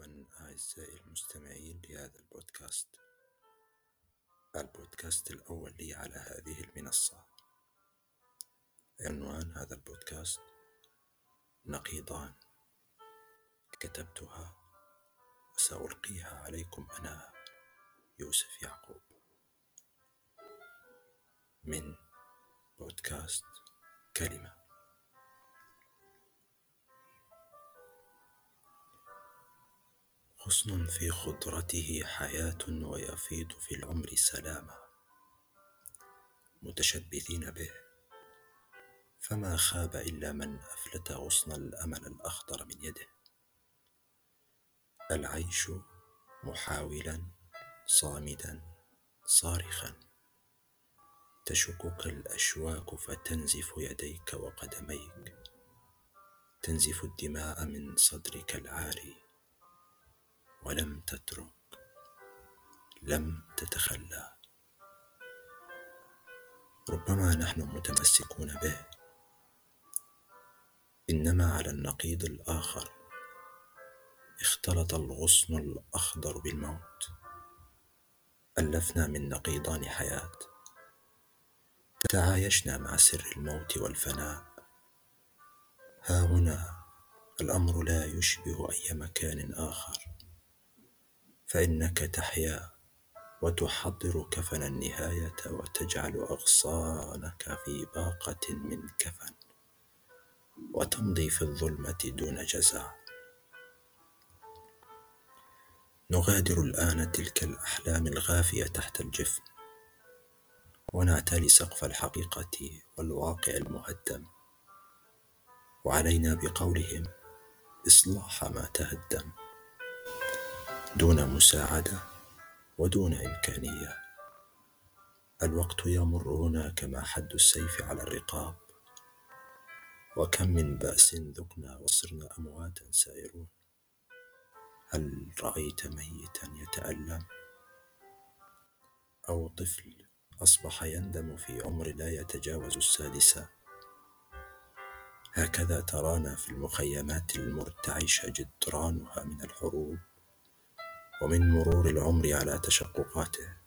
مرحبا أعزائي المستمعين لهذا البودكاست. البودكاست الأول لي على هذه المنصة. عنوان هذا البودكاست نقيضان. كتبتها وسألقيها عليكم أنا يوسف يعقوب. من بودكاست كلمة. حسن في خضرته حياة ويفيض في العمر سلاما. متشبثين به. فما خاب إلا من أفلت غصن الأمل الأخضر من يده. العيش محاولا صامدا صارخا. تشكك الأشواك فتنزف يديك وقدميك. تنزف الدماء من صدرك العاري. ولم تترك لم تتخلى. ربما نحن متمسكون به. إنما على النقيض الآخر اختلط الغصن الأخضر بالموت. ألفنا من نقيضان حياة. تعايشنا مع سر الموت والفناء. ها هنا الأمر لا يشبه أي مكان آخر. فإنك تحيا وتحضر كفن النهاية وتجعل أغصانك في باقة من كفن وتمضي في الظلمة دون جزاء. نغادر الآن تلك الأحلام الغافية تحت الجفن ونعتلي سقف الحقيقة والواقع المهدم وعلينا بقولهم إصلاح ما تهدم. دون مساعدة ودون إمكانية. الوقت يمر هنا كما حد السيف على الرقاب. وكم من بأس ذقنا وصرنا أمواتا سائرون. هل رأيت ميتا يتألم؟ أو طفل أصبح يندم في عمر لا يتجاوز السادسة؟ هكذا ترانا في المخيمات المرتعشة جدرانها من الحروب. ومن مرور العمر على تشققاته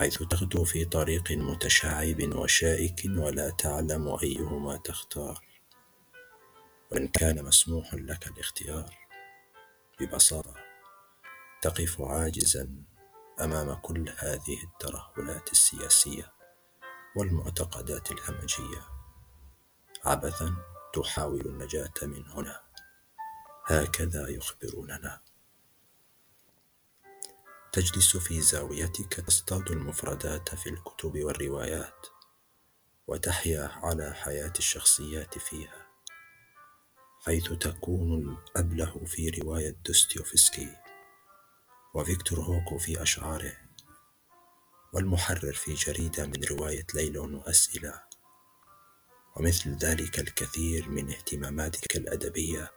حيث تغدو في طريق متشعب وشائك ولا تعلم أيهما تختار. وإن كان مسموح لك الاختيار ببساطة تقف عاجزا أمام كل هذه الترهلات السياسية والمعتقدات الهمجية. عبثا تحاول النجاة من هنا. هكذا يخبروننا. تجلس في زاويتك تصطاد المفردات في الكتب والروايات وتحيا على حياة الشخصيات فيها حيث تكون الأبله في رواية دوستويفسكي وفيكتور هوكو في أشعاره والمحرر في جريدة من رواية ليلون وأسئلة ومثل ذلك الكثير من اهتماماتك الأدبية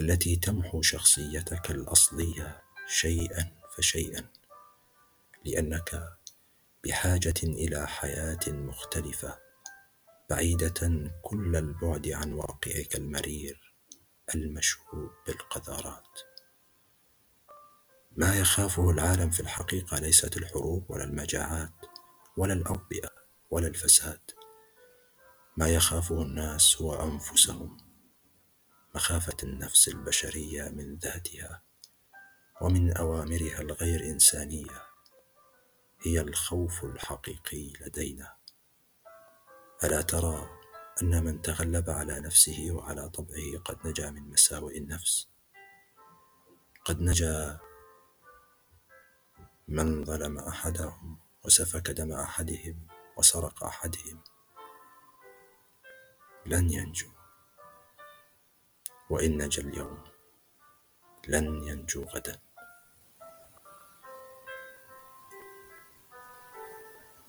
التي تمحو شخصيتك الأصلية شيئا. فشيئا لأنك بحاجة إلى حياة مختلفة بعيدة كل البعد عن واقعك المرير المشهود بالقذارات. ما يخافه العالم في الحقيقة ليست الحروب ولا المجاعات ولا الأوبئة ولا الفساد. ما يخافه الناس هو أنفسهم مخافة النفس البشرية من ذاتها. ومن أوامرها الغير إنسانية هي الخوف الحقيقي لدينا. ألا ترى أن من تغلب على نفسه وعلى طبعه قد نجا من مساوئ النفس؟ قد نجا من ظلم أحدهم وسفك دم أحدهم وسرق أحدهم. لن ينجو. وإن نجا اليوم لن ينجو غدا.